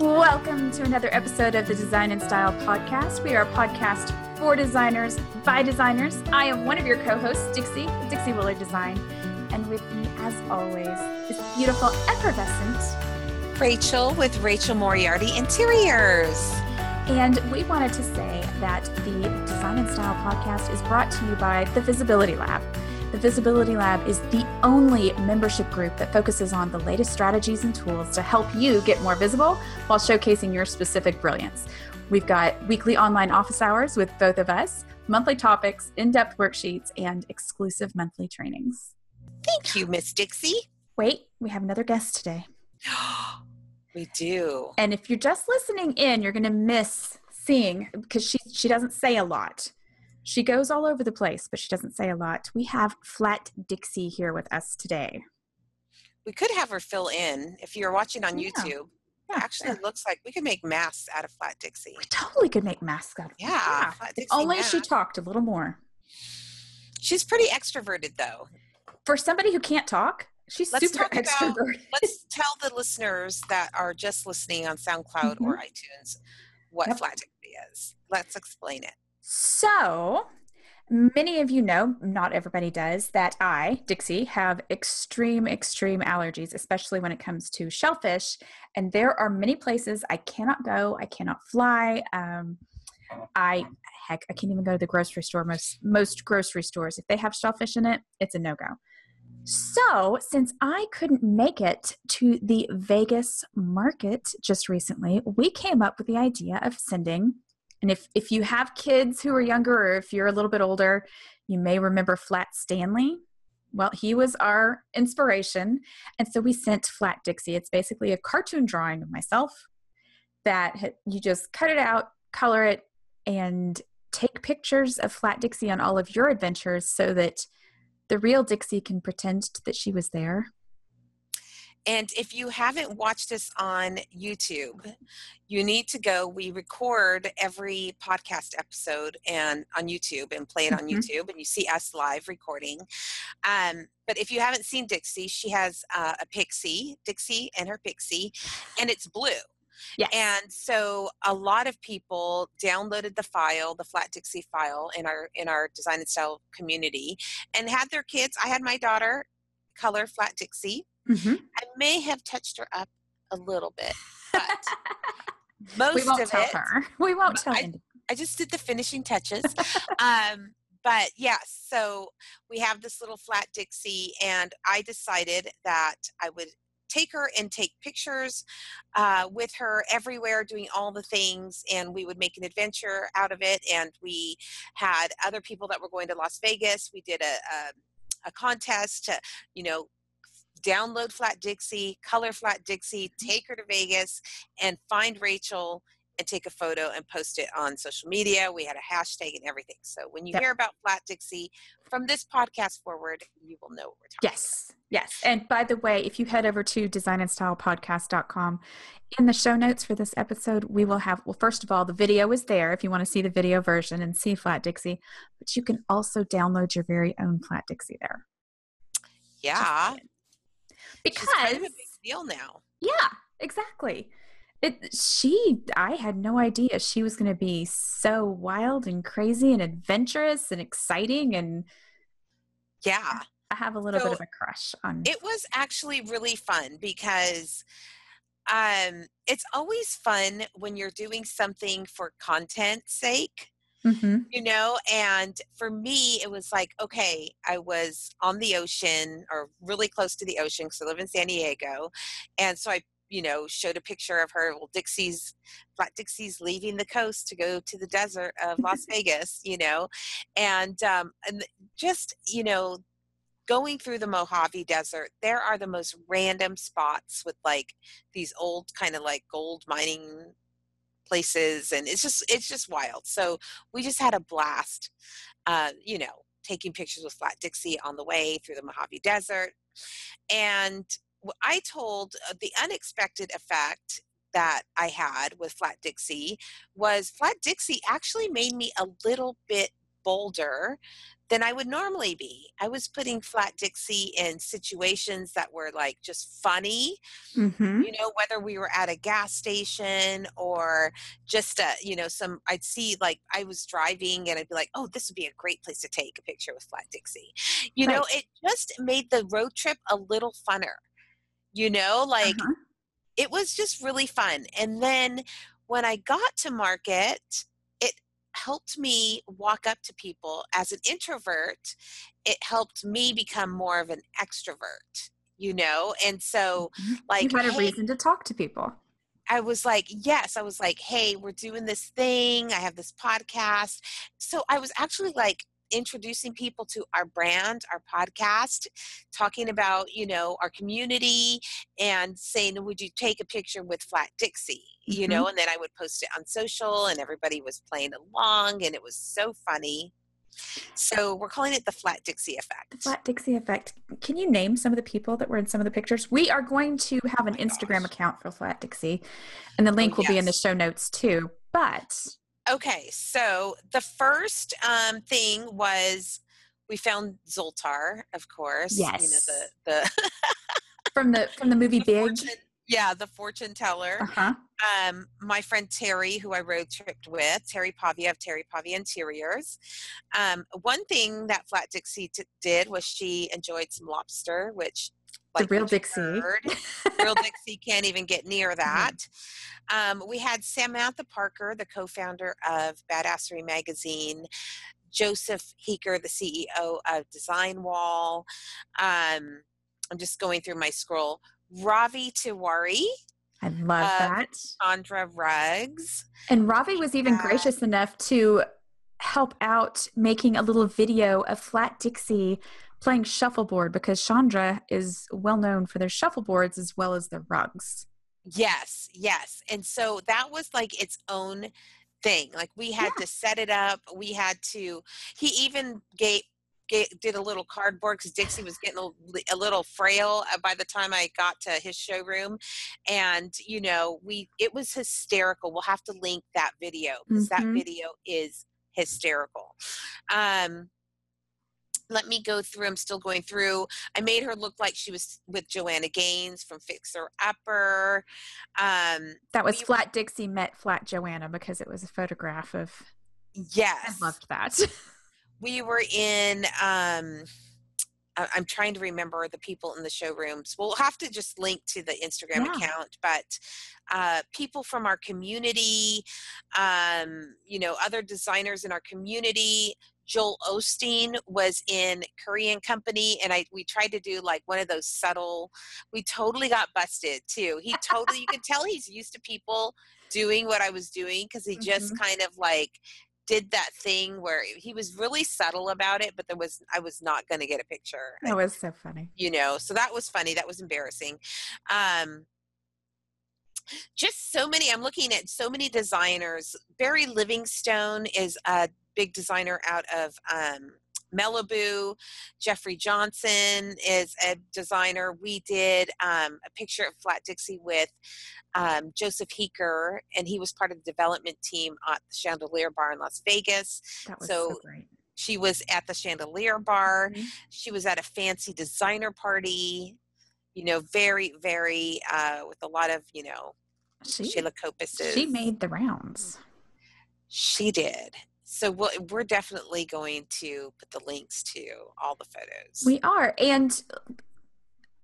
Welcome to another episode of the Design and Style Podcast. We are a podcast for designers by designers. I am one of your co hosts, Dixie, Dixie Willard Design. And with me, as always, is beautiful, effervescent Rachel with Rachel Moriarty Interiors. And we wanted to say that the Design and Style Podcast is brought to you by the Visibility Lab. The Visibility Lab is the only membership group that focuses on the latest strategies and tools to help you get more visible while showcasing your specific brilliance. We've got weekly online office hours with both of us, monthly topics, in depth worksheets, and exclusive monthly trainings. Thank you, Miss Dixie. Wait, we have another guest today. we do. And if you're just listening in, you're going to miss seeing because she she doesn't say a lot. She goes all over the place, but she doesn't say a lot. We have Flat Dixie here with us today. We could have her fill in if you're watching on yeah. YouTube. Yeah, actually, it looks like we could make masks out of Flat Dixie. We totally could make masks out of yeah. yeah. only mask. she talked a little more. She's pretty extroverted, though. For somebody who can't talk, she's let's super extroverted. About, let's tell the listeners that are just listening on SoundCloud mm-hmm. or iTunes what yep. Flat Dixie is. Let's explain it. So, many of you know, not everybody does, that I, Dixie, have extreme, extreme allergies, especially when it comes to shellfish. And there are many places I cannot go, I cannot fly. Um, I heck, I can't even go to the grocery store. Most most grocery stores, if they have shellfish in it, it's a no go. So, since I couldn't make it to the Vegas market just recently, we came up with the idea of sending and if, if you have kids who are younger or if you're a little bit older, you may remember Flat Stanley. Well, he was our inspiration. And so we sent Flat Dixie. It's basically a cartoon drawing of myself that you just cut it out, color it, and take pictures of Flat Dixie on all of your adventures so that the real Dixie can pretend that she was there and if you haven't watched us on YouTube, you need to go. We record every podcast episode and on YouTube and play it on mm-hmm. YouTube, and you see us live recording. Um, but if you haven't seen Dixie, she has uh, a pixie, Dixie and her pixie, and it's blue. Yes. And so a lot of people downloaded the file, the Flat Dixie file in our in our design and style community and had their kids. I had my daughter color Flat Dixie Mm-hmm. I may have touched her up a little bit, but most we won't of tell it, her. We won't tell I, I just did the finishing touches. um, but yeah, so we have this little flat Dixie, and I decided that I would take her and take pictures uh, with her everywhere, doing all the things, and we would make an adventure out of it. And we had other people that were going to Las Vegas. We did a, a a contest to, you know, download Flat Dixie, color Flat Dixie, mm-hmm. take her to Vegas, and find Rachel and take a photo and post it on social media. We had a hashtag and everything. So when you yep. hear about Flat Dixie from this podcast forward, you will know what we're talking yes. About. Yes. Yes. And by the way, if you head over to designandstylepodcast.com, in the show notes for this episode, we will have, well, first of all, the video is there if you want to see the video version and see Flat Dixie, but you can also download your very own Flat Dixie there. Yeah because kind of a big deal now. Yeah, exactly. It she I had no idea she was going to be so wild and crazy and adventurous and exciting and yeah. I have a little so bit of a crush on It was actually really fun because um it's always fun when you're doing something for content's sake Mm-hmm. You know, and for me, it was like, okay, I was on the ocean or really close to the ocean because I live in San Diego. And so I, you know, showed a picture of her. Well, Dixie's, Flat Dixie's leaving the coast to go to the desert of Las Vegas, you know, and, um, and just, you know, going through the Mojave Desert, there are the most random spots with like these old kind of like gold mining places and it's just it's just wild. So we just had a blast uh, you know taking pictures with flat dixie on the way through the mojave desert. And i told uh, the unexpected effect that i had with flat dixie was flat dixie actually made me a little bit bolder than I would normally be. I was putting Flat Dixie in situations that were like just funny, Mm-hmm. you know, whether we were at a gas station or just a, you know, some, I'd see like I was driving and I'd be like, oh, this would be a great place to take a picture with Flat Dixie. You know, it just made the road trip a little funner, you know, like Uh-huh. it was just really fun. And then when I got to market, helped me walk up to people as an introvert. It helped me become more of an extrovert, you know? And so, Mhm. like, you had a hey, reason to talk to people. I was like, yes, I was like, hey, we're doing this thing. I have this podcast. So I was actually like introducing people to our brand, our podcast, talking about, you know, our community and saying, would you take a picture with Flat Dixie? You Mhm. know, and then I would post it on social and everybody was playing along and it was so funny. So we're calling it the Flat Dixie effect. The Flat Dixie Effect. Can you name some of the people that were in some of the pictures? We are going to have an Oh Instagram gosh. account for Flat Dixie, and the link will be in the show notes too. But Okay, so the first um, thing was we found Zoltar, of course. You know Yes. the the, from the from the movie the Big, fortune, yeah, the fortune teller. uh huh, Um, my friend Terry, who I road tripped with, Terry Pavia of Terry Pavia Interiors. Um, one thing that Flat Dixie t- did was she enjoyed some lobster, which the real Dixie. real Dixie can't even get near that. Um, we had Samantha Parker, the co-founder of Badassery Magazine, Joseph Heeker, the CEO of Design Wall. Um, I'm just going through my scroll. Ravi Tiwari, I love Uh, that. Chandra Rugs. And Ravi was even had- gracious enough to help out making a little video of Flat Dixie playing shuffleboard because Chandra is well known for their shuffleboards as well as their rugs. Yes, yes. And so that was like its own thing. Like we had to set it up. We had to. He even gave. ga- Did a little cardboard because Dixie was getting a, a little frail uh, by the time I got to his showroom, and you know we it was hysterical. We'll have to link that video because that Mhm. video is hysterical. Um, let me go through. I'm still going through. I made her look like she was with Joanna Gaines from Fixer Upper. Um, That was We- Flat Dixie met Flat Joanna because it was a photograph of. Yes, I loved that. we were in. Um, I'm trying to remember the people in the showrooms. We'll have to just link to the Instagram Yeah. account, but uh, people from our community, um, you know, other designers in our community. Joel Osteen was in Currey and Company, and I we tried to do like one of those subtle. We totally got busted too. He totally, you could tell he's used to people doing what I was doing because he just kind of like did that thing where he was really subtle about it, but there was I was not going to get a picture that was so funny. you know so that was funny that was embarrassing um just so many i'm looking at so many designers barry livingstone is a big designer out of um Malibu, Jeffrey Johnson is a designer. We did um, a picture of Flat Dixie with um, Joseph Heeker, and he was part of the development team at the Chandelier Bar in Las Vegas. That was so, So, great. She was at the Chandelier Bar Mhm. she was at a fancy designer party you know very very uh with a lot of you know She, sheila she made the rounds. she did so we'll, we're definitely going to put the links to all the photos We are. And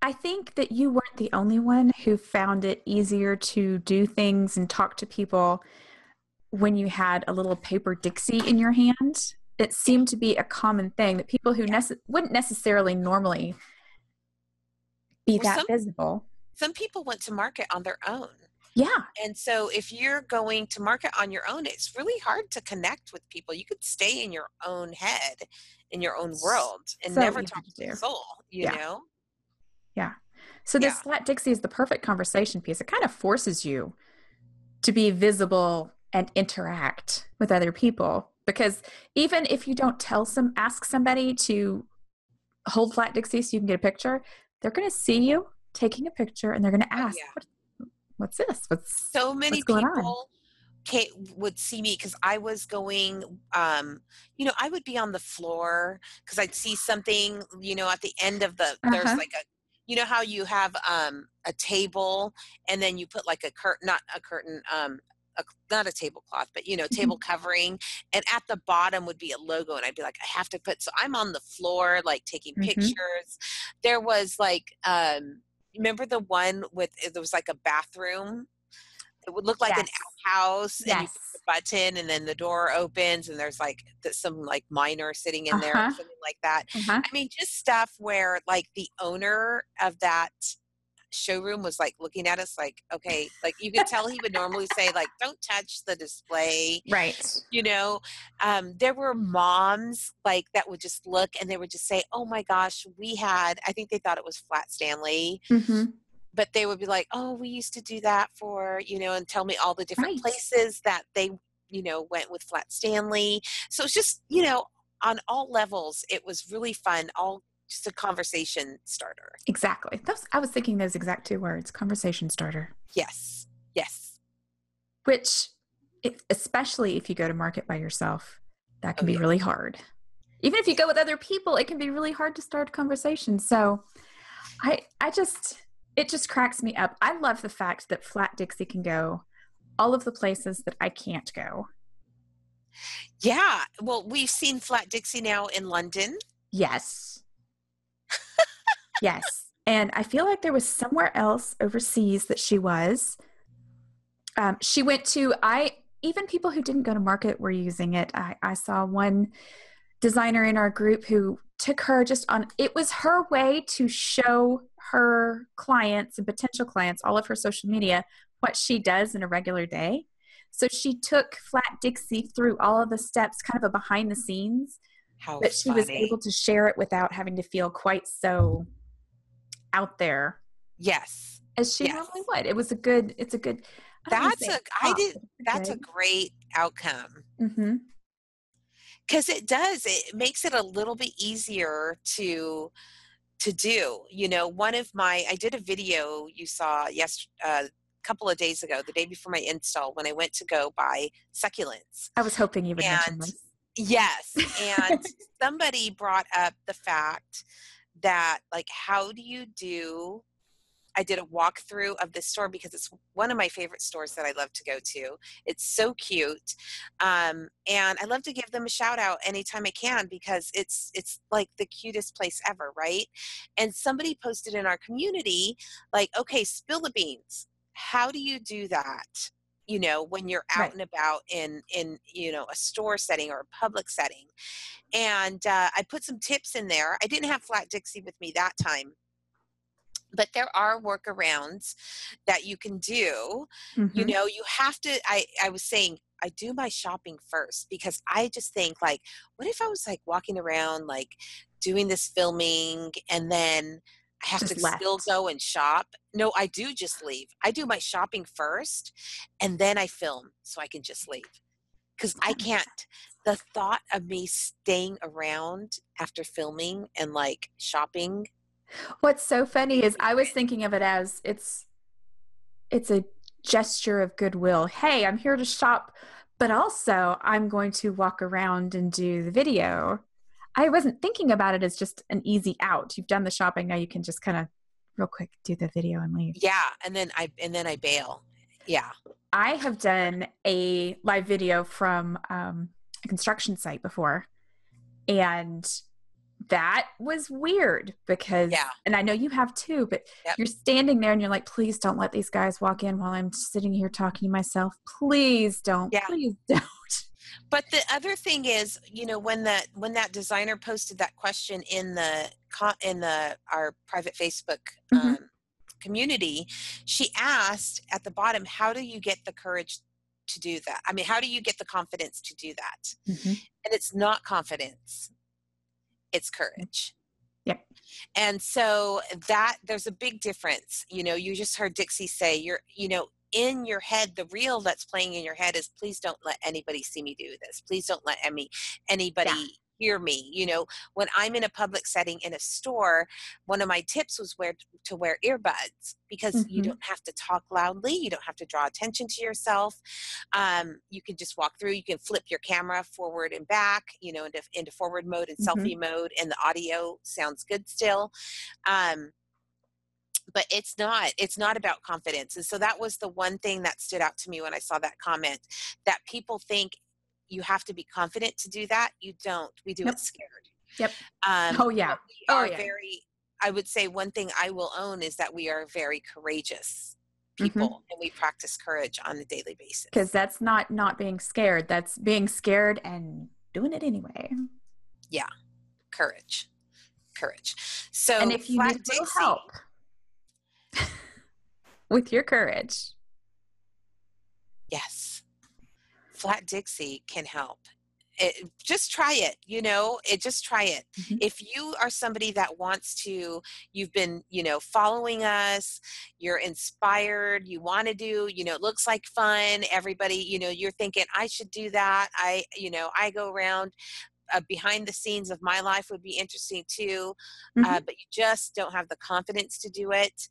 I think that you weren't the only one who found it easier to do things and talk to people when you had a little paper Dixie in your hand. It seemed to be a common thing that people who nece- wouldn't necessarily normally be Well, that some- visible. some people went to market on their own Yeah. and so if you're going to market on your own it's really hard to connect with people you could stay in your own head in your own world and So never talk to to soul you Yeah. know Yeah. So this Yeah. flat Dixie is the perfect conversation piece. It kind of forces you to be visible and interact with other people because even if you don't tell some ask somebody to hold flat Dixie so you can get a picture, they're going to see you taking a picture and they're going to Oh, ask, yeah. what, "What's this? What's so many What's going on? people Kate would see me because I was going, um, you know, I would be on the floor because I'd see something, you know, at the end of the, there's Uh-huh. like a, you know how you have um, a table and then you put like a curtain, not a curtain, um, a, not a tablecloth, but you know, Mhm. table covering, and at the bottom would be a logo, and I'd be like, I have to put. So I'm on the floor, like taking Mhm. pictures. There was like, um, remember the one with there was like a bathroom. It would look like an Yes. outhouse, and you Yes. the button, and then the door opens, and there's like some like miner sitting in there, or Uh-huh. something like that. Uh-huh. I mean, just stuff where like the owner of that showroom was like looking at us like, okay, like you could tell he would normally say like, don't touch the display, Right. you know. Um, there were moms like that would just look and they would just say, oh my gosh, we had, I think they thought it was Flat Stanley, hmm but they would be like, oh, we used to do that for, you know, and tell me all the different Right. places that they, you know, went with Flat Stanley. So it's just, you know, on all levels, it was really fun. All just a conversation starter. Exactly. Those, I was thinking those exact two words conversation starter, Yes. Yes. which, if, especially if you go to market by yourself, that can Oh, be yeah. really hard. Even if you go with other people, it can be really hard to start a conversation. So I, I just, it just cracks me up. I love the fact that Flat Dixie can go all of the places that I can't go. Yeah. Well, we've seen Flat Dixie now in London. Yes. Yes. And I feel like there was somewhere else overseas that she was. Um, she went to, I, even people who didn't go to market were using it. I, I saw one designer in our group who took her just on, it was her way to show her clients and potential clients, all of her social media, what she does in a regular day. So she took Flat Dixie through all of the steps, kind of a behind the scenes How but she funny. was able to share it without having to feel quite so out there yes. as she Yes. normally would. It was a good. It's a good. I That's a, I did, that's a great outcome. Mm-hmm. because it does it makes it a little bit easier to to do you know one of my i did a video you saw yes a couple of days ago the day before my install when i went to go buy succulents I was hoping you would mention this. yes and somebody brought up the fact that like how do you do I did a walkthrough of this store because it's one of my favorite stores that I love to go to. It's so cute, um, and I love to give them a shout out anytime I can because it's it's like the cutest place ever, right? And somebody posted in our community, like, okay, spill the beans. How do you do that? You know, when you're out Right. and about in in you know a store setting or a public setting, and uh, I put some tips in there. I didn't have Flat Dixie with me that time but there are workarounds that you can do you Mhm. know you have to i i was saying i do my shopping first because i just think like what if i was like walking around like doing this filming and then i have Just to still go and shop. No i do just leave. I do my shopping first and then i film so i can just leave. Because i can't the thought of me staying around after filming and like shopping What's so funny is I was thinking of it as it's it's a gesture of goodwill. Hey, I'm here to shop, but also I'm going to walk around and do the video. I wasn't thinking about it as just an easy out. You've done the shopping, now you can just kind of real quick do the video and leave. yeah and then i and then i bail yeah I have done a live video from um, a construction site before, and that was weird because, Yeah. and I know you have too, but Yep. you're standing there and you're like, please don't let these guys walk in while I'm sitting here talking to myself. Please don't. Yeah. Please don't. But the other thing is you know when that when that designer posted that question in the in the our private facebook Mhm. um, community she asked at the bottom how do you get the courage to do that? I mean how do you get the confidence to do that? And it's not confidence. It's courage. Yep. and so that there's a big difference. You know you just heard dixie say you're you know in your head the reel that's playing in your head is please don't let anybody see me do this. Please don't let any anybody hear me. You know when i'm in a public setting in a store one of my tips was where to wear earbuds because mm-hmm. you don't have to talk loudly you don't have to draw attention to yourself. Um, you can just walk through you can flip your camera forward and back you know into, into forward mode and mm-hmm. selfie mode and the audio sounds good still. Um, but it's not it's not about confidence and so that was the one thing that stood out to me when i saw that comment that people think you have to be confident to do that. You don't. We do it scared. Yep. Um, oh yeah. We oh are yeah. very. I would say one thing I will own is that we are very courageous people mm-hmm. and we practice courage on a daily basis. Because that's not not being scared. That's being scared and doing it anyway. Yeah. Courage. Courage. So and if you need Dixie, help with your courage. Yes Flat Dixie can help. It, just try it you know it just try it mm-hmm. if you are somebody that wants to you've been you know following us you're inspired you want to do you know it looks like fun everybody you know you're thinking i should do that i you know i go around uh, behind the scenes of my life would be interesting too uh, mm-hmm. uh, but you just don't have the confidence to do it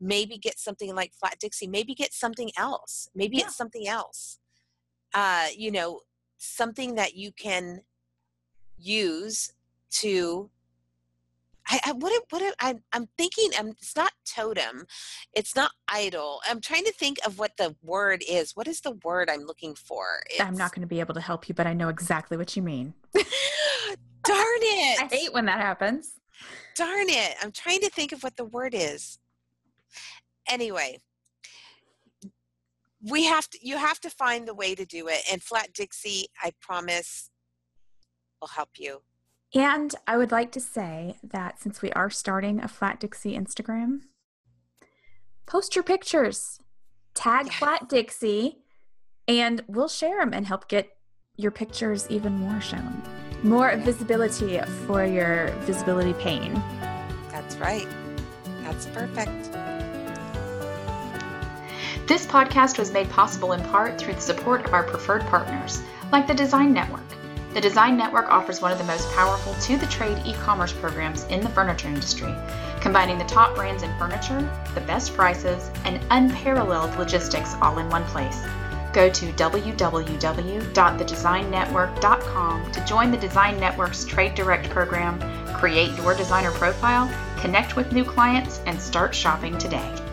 maybe get something like flat dixie maybe get something else maybe yeah. it's something else uh, you know, something that you can use to I, I what what I, I'm thinking. I'm, it's not totem, it's not idol. I'm trying to think of what the word is. What is the word I'm looking for? It's, I'm not going to be able to help you, but I know exactly what you mean. Darn it! I hate when that happens. Darn it! I'm trying to think of what the word is. Anyway, we have to you have to find the way to do it and flat dixie i promise will help you. And i would like to say that since we are starting a flat dixie instagram post your pictures tag yes. flat dixie and we'll share them and help get your pictures even more shown. More visibility for your visibility pain. That's right that's perfect this podcast was made possible in part through the support of our preferred partners, like the Design Network. The Design Network offers one of the most powerful to the trade e commerce programs in the furniture industry, combining the top brands in furniture, the best prices, and unparalleled logistics all in one place. Go to www.thedesignnetwork.com to join the Design Network's Trade Direct program, create your designer profile, connect with new clients, and start shopping today.